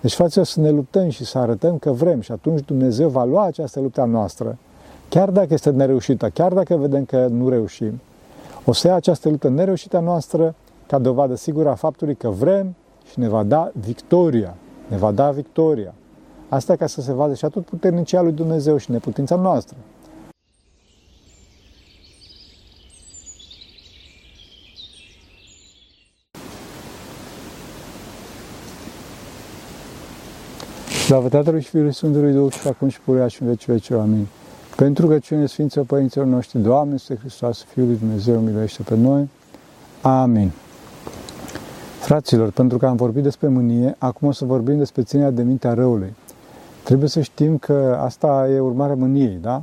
Deci, fraților, să ne luptăm și să arătăm că vrem și atunci Dumnezeu va lua această luptă a noastră, chiar dacă este nereușită, chiar dacă vedem că nu reușim, o să ia această luptă nereușită a noastră ca dovadă sigură a faptului că vrem și ne va da victoria. Ne va da victoria. Asta ca să se vadă și atât puternicia lui Dumnezeu și neputința noastră. Slavă Tatălui și Fiului Sfântului Duh și acum și purea și în veci veci. Amin. Pentru că cine Sfinților Părinților noștri, Doamne, este Hristos, Fiul lui Dumnezeu, miluiește pe noi. Amin. Fraților, pentru că am vorbit despre mânie, acum o să vorbim despre ținerea de mintea răului. Trebuie să știm că asta e urmarea mâniei, da?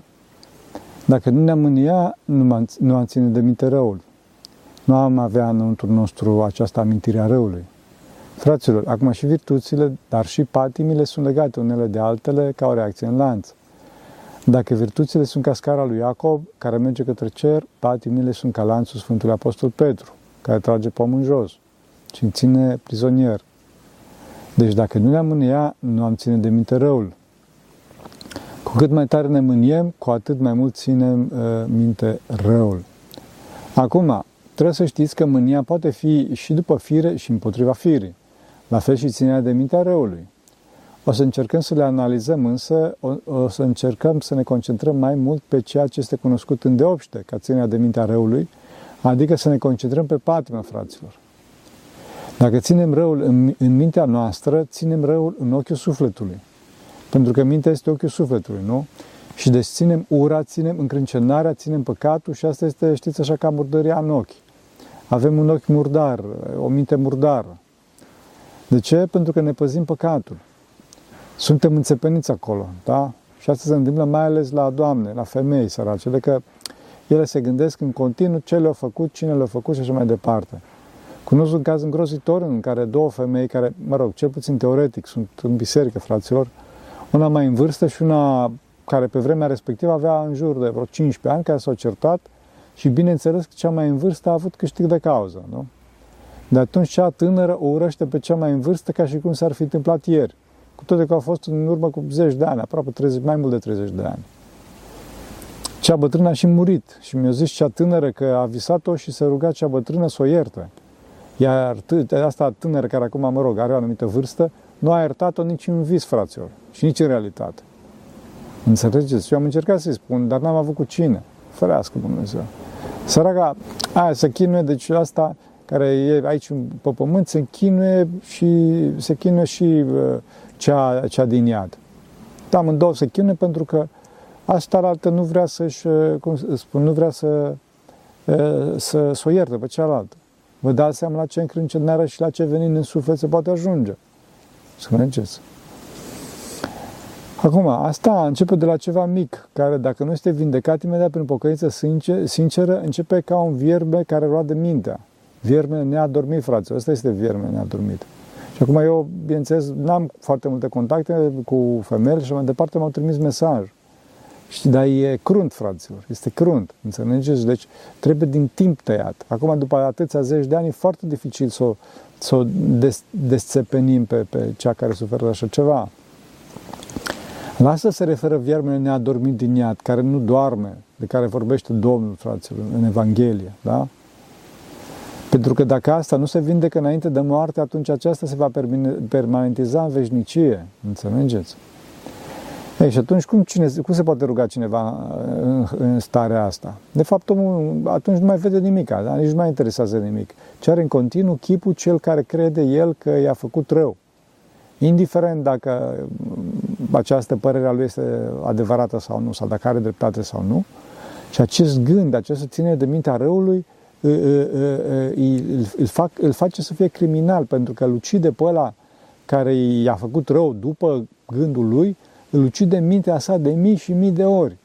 Dacă nu ne-am mânia, nu, nu am ține de minte răul. Nu am avea înăuntru nostru această amintire a răului. Fraților, acum și virtuțile, dar și patimile sunt legate unele de altele ca o reacție în lanț. Dacă virtuțile sunt ca scara lui Iacob, care merge către cer, patimile sunt ca lanțul Sfântului Apostol Petru, care trage pomul în jos și îmi ține prizonier. Deci dacă nu ne-am mânia, nu am ține de minte răul. Cu cât mai tare ne mâniem, cu atât mai mult ținem uh, minte răul. Acum, trebuie să știți că mânia poate fi și după fire și împotriva firii. La fel și ținerea de mintea răului. O să încercăm să le analizăm, însă o, o să încercăm să ne concentrăm mai mult pe ceea ce este cunoscut în deopște, ca ținerea de mintea răului, adică să ne concentrăm pe patimă, fraților. Dacă ținem răul în, în mintea noastră, ținem răul în ochiul sufletului. Pentru că mintea este ochiul sufletului, nu? Și deci ținem ura, ținem încrâncenarea, ținem păcatul și asta este, știți, așa ca murdăria în ochi. Avem un ochi murdar, o minte murdară. De ce? Pentru că ne păzim păcatul. Suntem înțepeniți acolo, da? Și asta se întâmplă mai ales la doamne, la femei săracele, că ele se gândesc în continuu ce le-au făcut, cine le-a făcut și așa mai departe. Cunosc un caz îngrozitor în care două femei care, mă rog, cel puțin teoretic, sunt în biserică, fraților, una mai în vârstă și una care pe vremea respectivă avea în jur de vreo 15 ani, care s-au certat și bineînțeles că cea mai în vârstă a avut câștig de cauză, nu? De atunci cea tânără o urăște pe cea mai în vârstă ca și cum s-ar fi întâmplat ieri. Cu toate că au fost în urmă cu 10 de ani, aproape 30, mai mult de 30 de ani. Cea bătrână a și murit și mi-a zis cea tânără că a visat-o și se ruga cea bătrână să o ierte. Iar asta tânără care acum, mă rog, are o anumită vârstă, nu a iertat-o nici în vis, fraților, și nici în realitate. Înțelegeți? Eu am încercat să-i spun, dar n-am avut cu cine. Ferească Dumnezeu. Săraca aia se chinuie, deci asta care e aici pe pământ se chinuie și se chinuie și uh, cea, cea din iad. Da, amândouă se chinuie pentru că asta altă nu vrea să-și, uh, cum spun, nu vrea să, uh, să, să o ierte pe cealaltă. Vă dați seama la ce încrâncenare și la ce venin în suflet se poate ajunge. Să mergeți. Acum, asta începe de la ceva mic, care dacă nu este vindecat imediat prin pocăință sinceră, începe ca un vierme care roade mintea. Vierme neadormit, frate. Ăsta este vierme neadormit. Și acum eu, bineînțeles, n-am foarte multe contacte cu femeile și mai departe m-au trimis mesaj. Și dar e crunt, fraților, este crunt, înțelegeți? Deci trebuie din timp tăiat. Acum, după atâția zeci de ani, e foarte dificil să o, să o des, desțepenim pe, pe cea care suferă de așa ceva. La asta se referă viermele neadormit din iad, care nu doarme, de care vorbește Domnul, fraților, în Evanghelie, da? Pentru că dacă asta nu se vindecă înainte de moarte, atunci aceasta se va permanentiza în veșnicie. Înțelegeți? Ei, și atunci cum, cine, cum se poate ruga cineva uh, în, în starea asta? De fapt, omul atunci nu mai vede nimic, da? nici nu mai interesează nimic. Ce are în continuu chipul cel care crede el că i-a făcut rău. Indiferent dacă mm, această părere a lui este adevărată sau nu, sau dacă are dreptate sau nu, și acest gând, această ținere de mintea răului, îl, fac, îl face să fie criminal, pentru că îl ucide pe ăla care i-a făcut rău după gândul lui, îl ucide mintea sa de mii și mii de ori.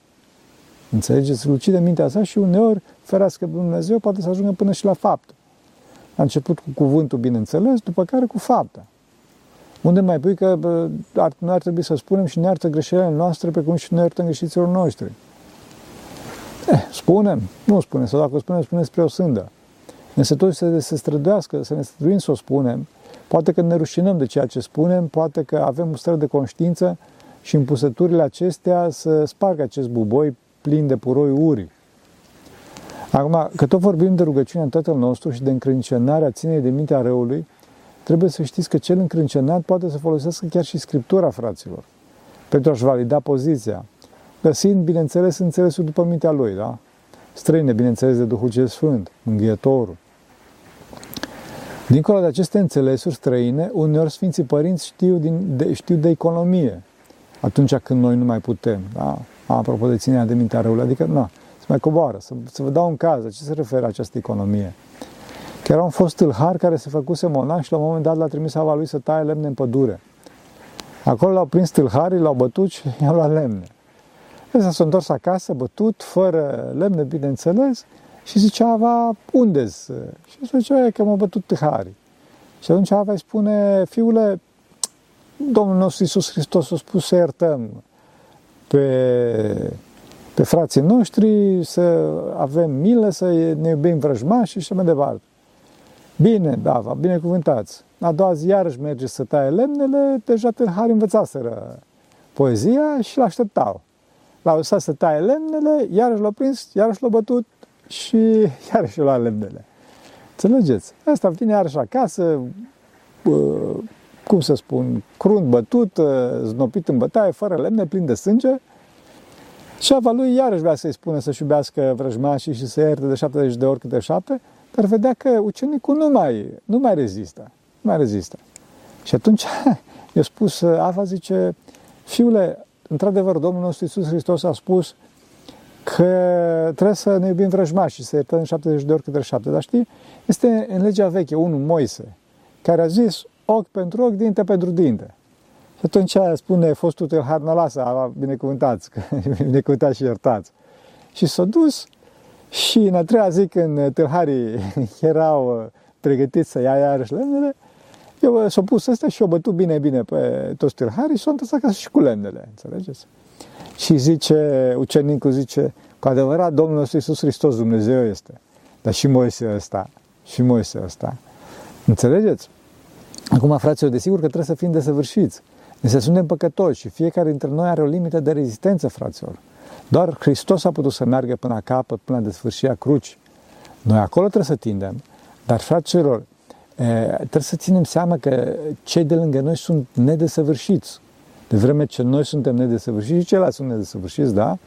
Înțelegeți? Îl ucide mintea sa și uneori, ferească Dumnezeu, poate să ajungă până și la faptă. A început cu cuvântul, bineînțeles, după care cu fapta. Unde mai pui că ar, nu ar trebui să spunem și ne iartă greșelile noastre, pe cum și ne iertăm greșiților noștri. Eh, spunem, nu spunem, sau dacă o spunem, spunem spre o sândă. Însă toți să se străduiască, să ne străduim să o spunem, Poate că ne rușinăm de ceea ce spunem, poate că avem un stăr de conștiință și în pusăturile acestea să spargă acest buboi plin de puroi urii. Acum, că tot vorbim de rugăciunea în Tatăl nostru și de încrâncenarea ținei de mintea răului, trebuie să știți că cel încrâncenat poate să folosească chiar și Scriptura, fraților, pentru a-și valida poziția, găsind, bineînțeles, înțelesul după mintea lui, da? Străine, bineînțeles, de Duhul cel Sfânt, Înghietorul. Dincolo de aceste înțelesuri străine, uneori Sfinții Părinți știu, din, de, știu de economie atunci când noi nu mai putem. Da? Apropo de ținerea de mintea răului, adică, nu, să mai coboară, să, să vă dau un caz, la ce se referă această economie. Că era un fost tâlhar care se făcuse monah și la un moment dat l-a trimis ava lui să taie lemne în pădure. Acolo l-au prins tâlharii, l-au bătut și i-au luat lemne. Ăsta s-a întors acasă, bătut, fără lemne, bineînțeles, și zicea, Ava, unde Și zicea, că m-a bătut tâlharii. Și atunci Ava îi spune, fiule, Domnul nostru Iisus Hristos a spus să iertăm pe, pe frații noștri, să avem milă, să ne iubim vrăjmași și așa mai departe. Bine, da, va binecuvântați. A doua zi iarăși merge să taie lemnele, deja tâlhari învățaseră poezia și l-așteptau. L-au lăsat să taie lemnele, iarăși l-au prins, iarăși l-au bătut și iarăși l-au luat lemnele. Înțelegeți? Asta vine iarăși acasă, cum să spun, crunt bătut, znopit în bătaie, fără lemne, plin de sânge. Și ava lui iarăși vrea să-i spună să-și iubească vrăjmașii și să ierte de 70 de ori câte șapte, dar vedea că ucenicul nu mai, nu mai rezistă. Nu mai rezistă. Și atunci i-a spus, Ava zice, fiule, într-adevăr, Domnul nostru Iisus Hristos a spus că trebuie să ne iubim vrăjmașii, să iertăm 70 de ori câte șapte. Dar știi, este în legea veche unul, Moise, care a zis ochi pentru ochi, dinte pentru dinte. Și atunci spune fostul tâlhar, nu lasă, binecuvântați, binecuvântați și iertați. Și s-a dus și în a treia zi când tâlharii erau uh, pregătiți să ia iarăși lemnele, eu uh, s-a pus ăsta și o bătut bine, bine pe toți tâlharii și s-a întors acasă și cu lemnele, înțelegeți? Și zice, ucenicul zice, cu adevărat Domnul nostru Iisus Hristos Dumnezeu este, dar și Moise ăsta, și Moise ăsta. Înțelegeți? Acum, fraților, desigur că trebuie să fim desăvârșiți. Însă suntem păcătoși și fiecare dintre noi are o limită de rezistență, fraților. Doar Hristos a putut să meargă până la capăt, până la desfârșirea cruci. Noi acolo trebuie să tindem. Dar, fraților, trebuie să ținem seama că cei de lângă noi sunt nedesăvârșiți. De vreme ce noi suntem nedesăvârșiți și ceilalți sunt nedesăvârșiți, da?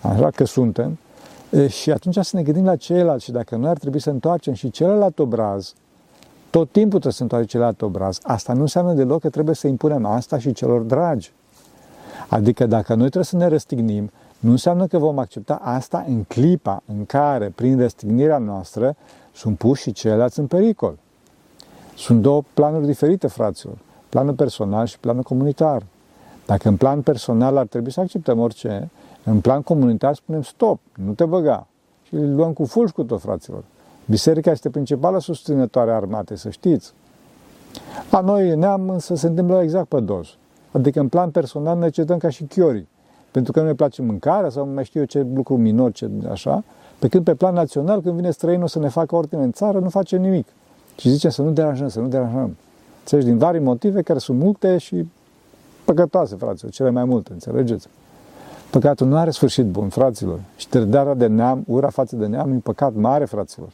Așa că suntem. Și atunci să ne gândim la ceilalți și dacă noi ar trebui să întoarcem și celălalt obraz, tot timpul trebuie să întoarcem celălalt obraz. Asta nu înseamnă deloc că trebuie să impunem asta și celor dragi. Adică dacă noi trebuie să ne răstignim, nu înseamnă că vom accepta asta în clipa în care, prin răstignirea noastră, sunt puși și ceilalți în pericol. Sunt două planuri diferite, fraților. Planul personal și planul comunitar. Dacă în plan personal ar trebui să acceptăm orice, în plan comunitar spunem stop, nu te băga. Și îl luăm cu fulgi cu tot, fraților. Biserica este principala susținătoare a armatei, să știți. La noi neam însă se întâmplă exact pe dos. Adică în plan personal ne cedăm ca și chiorii. Pentru că nu ne place mâncarea sau mai știu eu ce lucru minor, ce așa. Pe când pe plan național, când vine străinul să ne facă ordine în țară, nu face nimic. Și zice să nu deranjăm, să nu deranjăm. Înțelegi? Din vari motive care sunt multe și păcătoase, fraților, cele mai multe, înțelegeți? Păcatul nu are sfârșit bun, fraților. Și trădarea de neam, ura față de neam, e un păcat mare, fraților.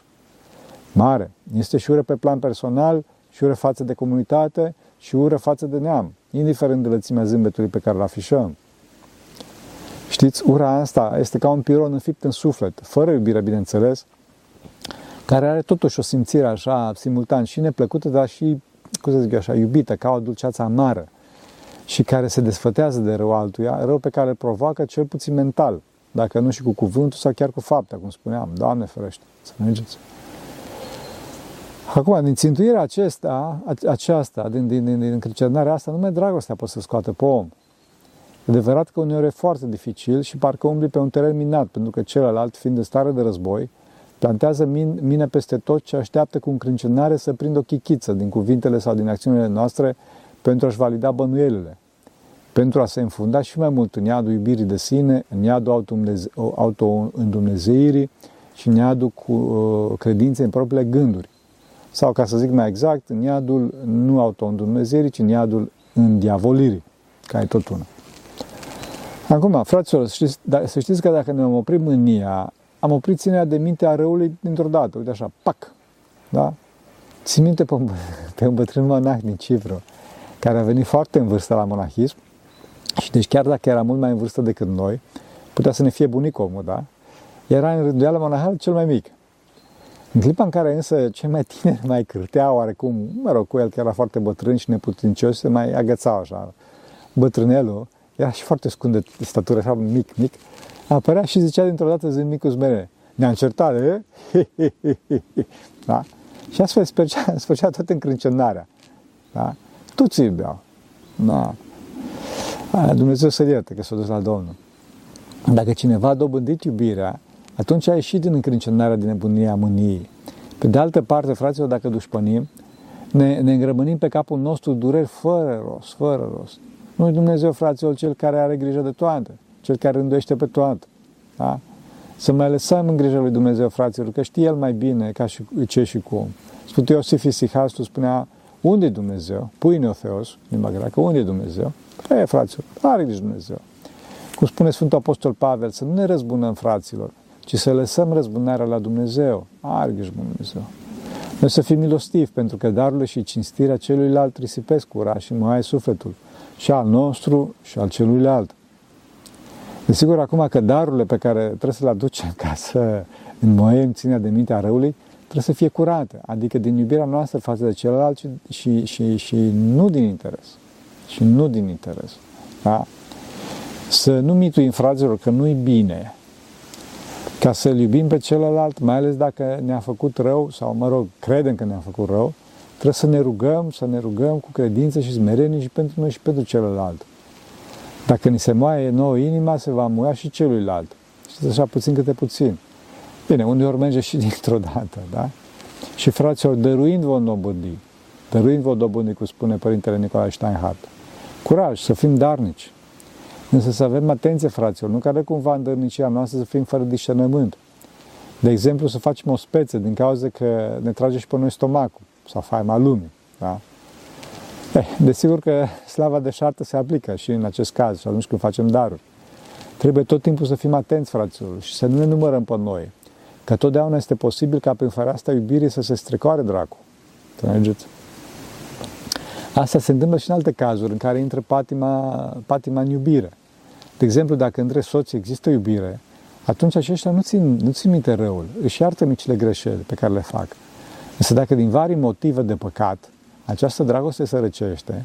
Mare. Este și ură pe plan personal, și ură față de comunitate, și ură față de neam, indiferent de lățimea zâmbetului pe care îl afișăm. Știți, ura asta este ca un piron înfipt în suflet, fără iubire, bineînțeles, care are totuși o simțire așa, simultan, și neplăcută, dar și, cum să zic așa, iubită, ca o dulceață amară și care se desfătează de rău altuia, rău pe care îl provoacă cel puțin mental, dacă nu și cu cuvântul sau chiar cu fapta, cum spuneam, Doamne ferește, să mergeți. Acum, din țintuirea acesta, aceasta, din, din, din, din încrâncenarea asta, numai dragostea poate să scoată pe om. E adevărat că uneori e foarte dificil și parcă umbli pe un teren minat, pentru că celălalt, fiind în stare de război, plantează min, mine peste tot ce așteaptă cu încrâncenare să prindă o chichiță din cuvintele sau din acțiunile noastre pentru a-și valida bănuielile, pentru a se înfunda și mai mult în iadul iubirii de sine, în iadul auto-îndumnezeirii și în iadul cu uh, credinței în propriile gânduri. sau, ca să zic mai exact, în iadul nu auto-îndumnezerii, ci în iadul îndiavolirii, care e tot una. Acum, fraților, știți, da, să știți că dacă ne am oprit mânia, am oprit ținerea de minte a răului dintr-o dată. Uite așa, pac! Da? Țin minte pe un, pe un bătrân monah din Cipru, care a venit foarte în vârstă la monahism și deci chiar dacă era mult mai în vârstă decât noi, putea să ne fie bunic omul, da? Era în rânduială monahal cel mai mic. În clipa în care însă cel mai tineri mai cârtea oarecum, mă rog, cu el că era foarte bătrân și neputincios, se mai agățau așa. Bătrânelul era și foarte scund de statură, așa mic, mic, apărea și zicea dintr-o dată zi micul zmere, ne-am certat, e? da? Și astfel spărcea, spărcea toată încrâncenarea. Da? Toți iubeau. Da. Dumnezeu să ierte că s-a dus la Domnul. Dacă cineva a dobândit iubirea, atunci a ieșit din încrâncenarea, din nebunia mâniei. Pe de altă parte, fraților, dacă dușpănim, ne, ne îngrămânim pe capul nostru dureri fără rost, fără rost. Nu Dumnezeu, fraților, cel care are grijă de toate, cel care rânduiește pe toate. Da? Să mai lăsăm în grijă lui Dumnezeu, fraților, că știe El mai bine ca și ce și cum. Sfântul Iosif Isihastru spunea, unde e Dumnezeu? Pâine Otheos, limba greacă, unde e Dumnezeu? Păi, fraților, are grijă Dumnezeu. Cum spune Sfântul Apostol Pavel, să nu ne răzbunăm, fraților, ci să lăsăm răzbunarea la Dumnezeu. Are grijă Dumnezeu. Noi să fim milostivi, pentru că darurile și cinstirea celuilalt risipesc ura și mai sufletul, și al nostru și al celuilalt. Desigur, acum că darurile pe care trebuie să le aducem ca să înmoiem ținerea de mintea răului, trebuie să fie curate, adică din iubirea noastră față de celălalt și, și, și, și nu din interes. Și nu din interes. Da? Să nu mituim fraților că nu-i bine ca să-l iubim pe celălalt, mai ales dacă ne-a făcut rău, sau mă rog, credem că ne-a făcut rău, trebuie să ne rugăm, să ne rugăm cu credință și smerenie și pentru noi și pentru celălalt. Dacă ni se moaie nouă inima, se va muia și celuilalt. Și așa puțin câte puțin. Bine, uneori merge și dintr-o dată, da? Și fraților, dăruind vă dobândi, dăruind vă dobândi, cum spune Părintele Nicolae Steinhardt, curaj, să fim darnici, Însă să avem atenție, fraților, nu care cumva în dărnicia noastră să fim fără discernământ. De exemplu, să facem o speță din cauza că ne trage și pe noi stomacul sau faima lumii. Da? Eh, desigur că slava de șartă se aplică și în acest caz și atunci când facem daruri. Trebuie tot timpul să fim atenți, fraților, și să nu ne numărăm pe noi. Că totdeauna este posibil ca prin asta iubirii să se strecoare dracu. Înțelegeți? Asta se întâmplă și în alte cazuri în care intră patima, patima în iubire. De exemplu, dacă între soți există iubire, atunci aceștia nu țin, nu țin minte răul, își iartă micile greșeli pe care le fac. Însă dacă din vari motive de păcat această dragoste se răcește,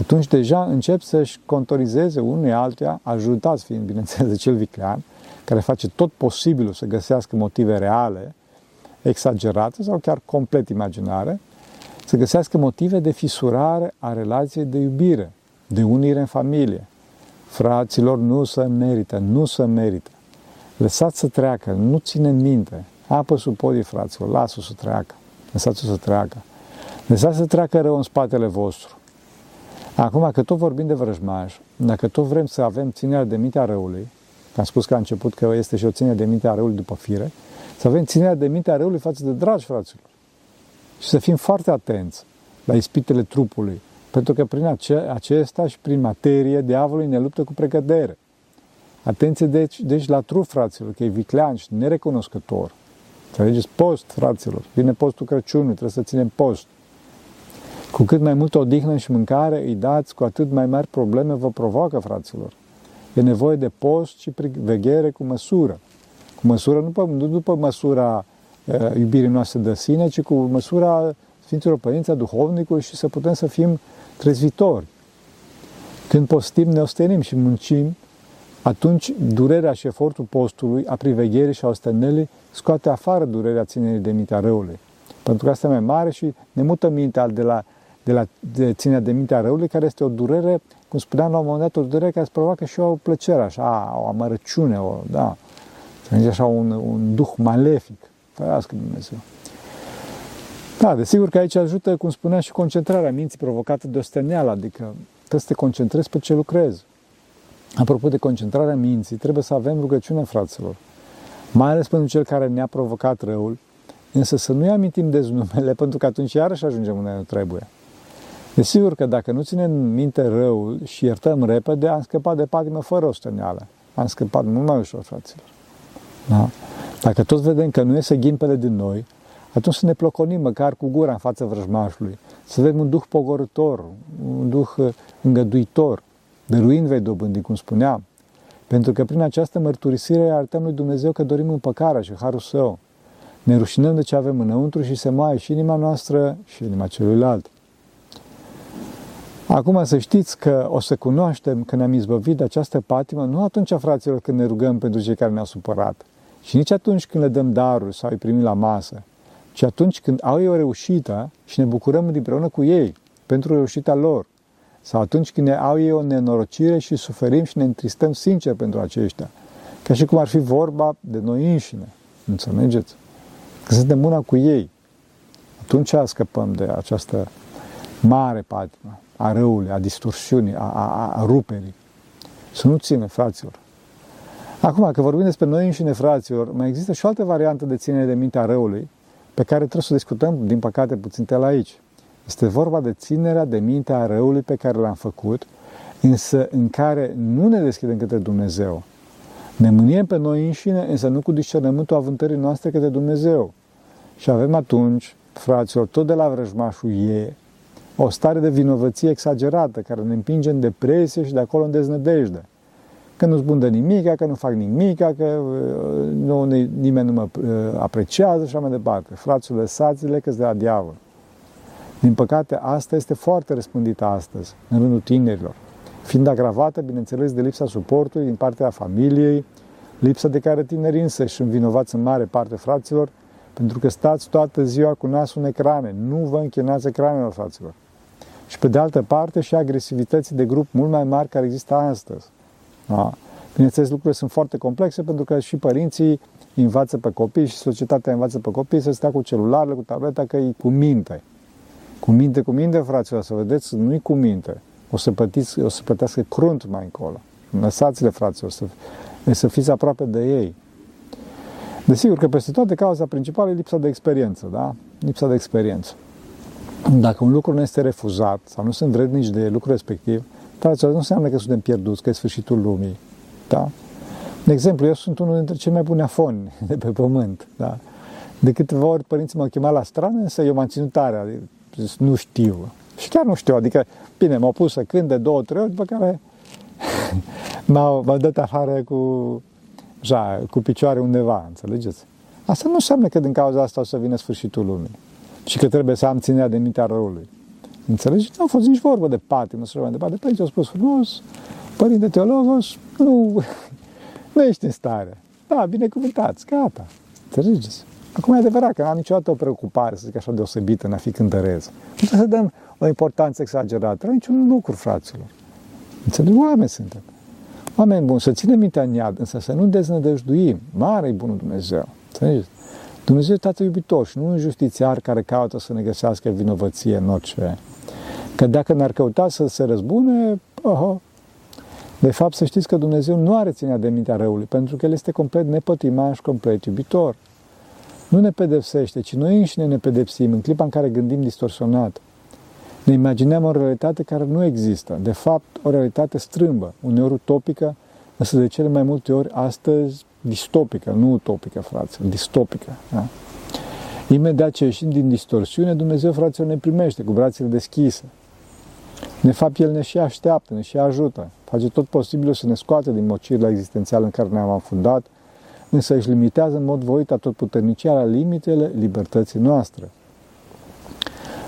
atunci deja încep să-și contorizeze unul altuia, ajutați fiind, bineînțeles, de cel viclean, care face tot posibilul să găsească motive reale, exagerate sau chiar complet imaginare, să găsească motive de fisurare a relației de iubire, de unire în familie. Fraților, nu se merită, nu se merită. Lăsați să treacă, nu ține minte. Apă sub podii, fraților, lasă-o să treacă. Lăsați-o să treacă. Lăsați să treacă rău în spatele vostru. Acum, că tot vorbim de vrăjmaș, dacă tot vrem să avem ținerea de minte a răului, că am spus că a început că este și o ținere de minte a răului după fire, să avem ținerea de minte a răului față de dragi fraților și să fim foarte atenți la ispitele trupului, pentru că prin ace- acesta și prin materie, diavolul ne luptă cu precădere. Atenție deci, deci la trup, fraților, că e viclean și nerecunoscător. Înțelegeți? Post, fraților. Vine postul Crăciunului, trebuie să ținem post. Cu cât mai multă odihnă și mâncare îi dați, cu atât mai mari probleme vă provoacă, fraților. E nevoie de post și veghere cu măsură. Cu măsură, nu, nu după măsura Uh, iubirii noastre de sine, ci cu măsura Sfinților Părinți a Duhovnicului și să putem să fim trezvitori. Când postim, ne ostenim și muncim, atunci durerea și efortul postului, a privegherii și a ostenelii scoate afară durerea ținerii de mintea răului. Pentru că asta e mai mare și ne mută mintea de la, de la de ținerea de mintea răului, care este o durere, cum spuneam la un moment dat, o durere care îți provoacă și o plăcere, așa, o amărăciune, o, da, așa un, un duh malefic. Ferească Dumnezeu. Da, desigur că aici ajută, cum spunea, și concentrarea minții provocată de osteneală, adică trebuie să te concentrezi pe ce lucrezi. Apropo de concentrarea minții, trebuie să avem rugăciune, fraților. Mai ales pentru cel care ne-a provocat răul, însă să nu-i amintim deznumele, pentru că atunci iarăși ajungem unde nu trebuie. Desigur că dacă nu ținem minte răul și iertăm repede, am scăpat de patimă fără osteneală. Am scăpat mult mai ușor, fraților. Da? Dacă toți vedem că nu iese ghimpele din noi, atunci să ne ploconim măcar cu gura în fața vrăjmașului, să avem un duh pogorător, un duh uh, îngăduitor, dăruind vei dobândi, cum spuneam, pentru că prin această mărturisire arătăm lui Dumnezeu că dorim împăcarea și harul său. Ne rușinăm de ce avem înăuntru și se mai și inima noastră și inima celuilalt. Acum să știți că o să cunoaștem că ne-am izbăvit de această patimă, nu atunci, fraților, când ne rugăm pentru cei care ne-au supărat, și nici atunci când le dăm daruri sau îi primim la masă, ci atunci când au ei o reușită și ne bucurăm împreună cu ei pentru reușita lor, sau atunci când ne au ei o nenorocire și suferim și ne întristăm sincer pentru aceștia, ca și cum ar fi vorba de noi înșine. Înțelegeți? Când suntem mâna cu ei, atunci scăpăm de această mare patimă a răului, a distorsiunii, a, a, a ruperii. Să nu ține, fraților. Acum, că vorbim despre noi înșine, fraților, mai există și o altă variantă de ținere de minte a răului, pe care trebuie să o discutăm, din păcate, puțin la aici. Este vorba de ținerea de minte a răului pe care l-am făcut, însă în care nu ne deschidem către Dumnezeu. Ne mâniem pe noi înșine, însă nu cu discernământul avântării noastre către Dumnezeu. Și avem atunci, fraților, tot de la vrăjmașul e, o stare de vinovăție exagerată care ne împinge în depresie și de acolo în deznădejde. Că nu zbundă nimic, că nu fac nimic, că uh, nu, nimeni nu mă uh, apreciază și așa mai departe. Fraților, lăsați-le că de la diavol. Din păcate, asta este foarte răspândită astăzi, în rândul tinerilor, fiind agravată, bineînțeles, de lipsa suportului din partea familiei, lipsa de care tinerii însă și învinovați în mare parte, fraților, pentru că stați toată ziua cu nasul în ecrane. Nu vă închinați ecranelor, fraților. Și pe de altă parte și agresivității de grup mult mai mari care există astăzi. Da. Bineînțeles, lucrurile sunt foarte complexe pentru că și părinții învață pe copii și societatea învață pe copii să stea cu celularele, cu tableta, că e cu minte. Cu minte, cu minte, fraților, să vedeți, nu e cu minte. O să, pătiți, o să pătească crunt mai încolo. Lăsați-le, fraților, să, să fiți aproape de ei. Desigur că peste toate cauza principală e lipsa de experiență, da? Lipsa de experiență. Dacă un lucru nu este refuzat sau nu sunt vrednici de lucru respectiv, fraților, nu înseamnă că suntem pierduți, că e sfârșitul lumii. Da? De exemplu, eu sunt unul dintre cei mai buni afoni de pe pământ. Da? De câteva ori părinții m-au chemat la strană, însă eu m-am ținut tare, adică nu știu. Și chiar nu știu, adică, bine, m-au pus să cânt de două, trei ori, după care m-au, m-au dat afară cu, ja, cu picioare undeva, înțelegeți? Asta nu înseamnă că din cauza asta o să vină sfârșitul lumii și că trebuie să am ținerea de mintea răului. Înțelegeți? Nu a fost nici vorbă de patimă să mai departe. Părinții au spus frumos, părinte teologos, nu, nu ești în stare. Da, binecuvântați, gata. Înțelegeți? Acum e adevărat că n-am niciodată o preocupare, să zic așa, deosebită în a fi cântărez. Nu trebuie să dăm o importanță exagerată la niciun lucru, fraților. Înțeleg? Oameni suntem. Oameni buni, să ținem mintea în iad, însă să nu deznădăjduim. Mare e bunul Dumnezeu. Înțelegeți? Dumnezeu e Tatăl iubitor și nu un justițiar care caută să ne găsească vinovăție în orice. Că dacă ne-ar căuta să se răzbune, oho, de fapt să știți că Dumnezeu nu are ținea de mintea răului, pentru că El este complet nepătiman și complet iubitor. Nu ne pedepsește, ci noi înșine ne pedepsim în clipa în care gândim distorsionat. Ne imaginăm o realitate care nu există. De fapt, o realitate strâmbă, uneori utopică, însă de cele mai multe ori astăzi distopică, nu utopică, frate, distopică. Da? Imediat ce ieșim din distorsiune, Dumnezeu, fraților, ne primește cu brațele deschise. De fapt, El ne și așteaptă, ne și ajută. Face tot posibilul să ne scoate din mocirile existențiale în care ne-am afundat, însă își limitează în mod voit puternicia la limitele libertății noastre.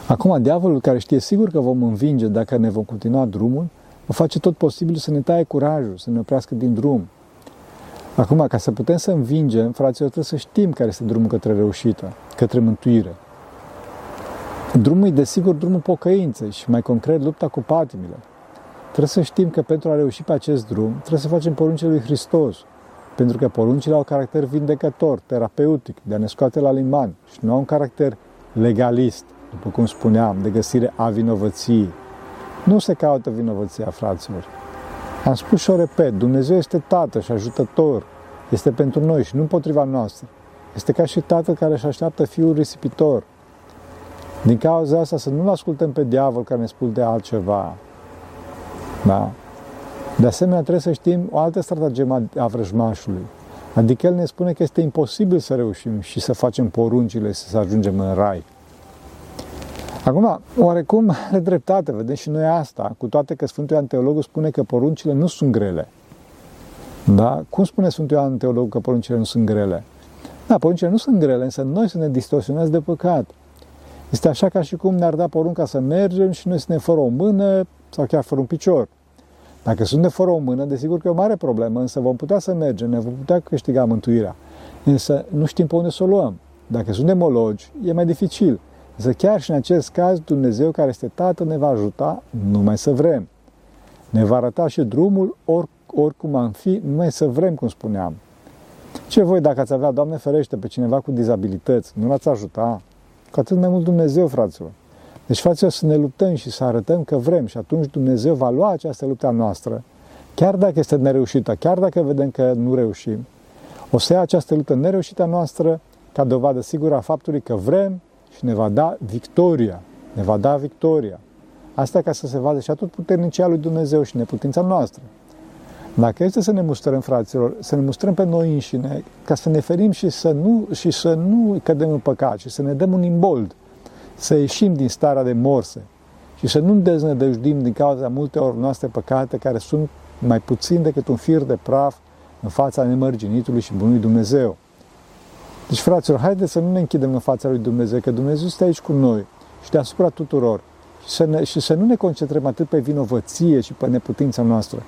Acum, diavolul care știe sigur că vom învinge dacă ne vom continua drumul, va face tot posibilul să ne taie curajul, să ne oprească din drum. Acum, ca să putem să învingem, fraților, trebuie să știm care este drumul către reușită, către mântuire. Drumul e, desigur, drumul pocăinței și, mai concret, lupta cu patimile. Trebuie să știm că pentru a reuși pe acest drum, trebuie să facem poruncile lui Hristos, pentru că poruncile au caracter vindecător, terapeutic, de a ne scoate la liman și nu au un caracter legalist, după cum spuneam, de găsire a vinovăției. Nu se caută vinovăția, fraților. Am spus și o repet, Dumnezeu este Tată și ajutător, este pentru noi și nu împotriva noastră. Este ca și tatăl care își așteaptă fiul risipitor. Din cauza asta să nu-l ascultăm pe diavol care ne spune de altceva. Da? De asemenea, trebuie să știm o altă stratagemă a vrăjmașului. Adică el ne spune că este imposibil să reușim și să facem poruncile și să ajungem în rai. Acum, oarecum are dreptate, vedem și noi asta, cu toate că Sfântul Ioan Teologul spune că poruncile nu sunt grele. Da? Cum spune Sfântul Ioan Teologul că poruncile nu sunt grele? Da, poruncile nu sunt grele, însă noi să ne distorsionați de păcat. Este așa ca și cum ne-ar da porunca să mergem și noi suntem fără o mână sau chiar fără un picior. Dacă suntem fără o mână, desigur că e o mare problemă, însă vom putea să mergem, ne vom putea câștiga mântuirea. Însă nu știm pe unde să o luăm. Dacă suntem ologi, e mai dificil. Însă chiar și în acest caz, Dumnezeu care este Tatăl ne va ajuta numai să vrem. Ne va arăta și drumul or, oricum am fi, numai să vrem, cum spuneam. Ce voi dacă ați avea, Doamne ferește, pe cineva cu dizabilități, nu l-ați ajuta? Cu atât mai mult Dumnezeu, fraților. Deci, fraților, să ne luptăm și să arătăm că vrem și atunci Dumnezeu va lua această luptă a noastră, chiar dacă este nereușită, chiar dacă vedem că nu reușim, o să ia această luptă nereușită a noastră ca dovadă sigură a faptului că vrem și ne va da victoria. Ne va da victoria. Asta ca să se vadă și atât puternicia lui Dumnezeu și neputința noastră. Dacă este să ne mustrăm, fraților, să ne mustrăm pe noi înșine, ca să ne ferim și să nu, și să nu cădem în păcat, și să ne dăm un imbold, să ieșim din starea de morse și să nu deznădăjdim din cauza multor noastre păcate care sunt mai puțin decât un fir de praf în fața nemărginitului și bunului Dumnezeu. Deci, fraților, haideți să nu ne închidem în fața lui Dumnezeu, că Dumnezeu este aici cu noi și deasupra tuturor. Și să, ne, și să nu ne concentrăm atât pe vinovăție și pe neputința noastră,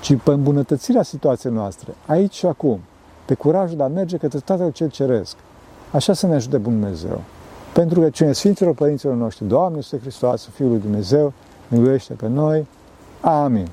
ci pe îmbunătățirea situației noastre, aici și acum, pe curajul de a merge către Tatăl cel Ceresc. Așa să ne ajute Bun Dumnezeu. Pentru că cine Sfinților Părinților noștri, Doamne, este Hristos, Fiul lui Dumnezeu, miluiește pe noi. Amin.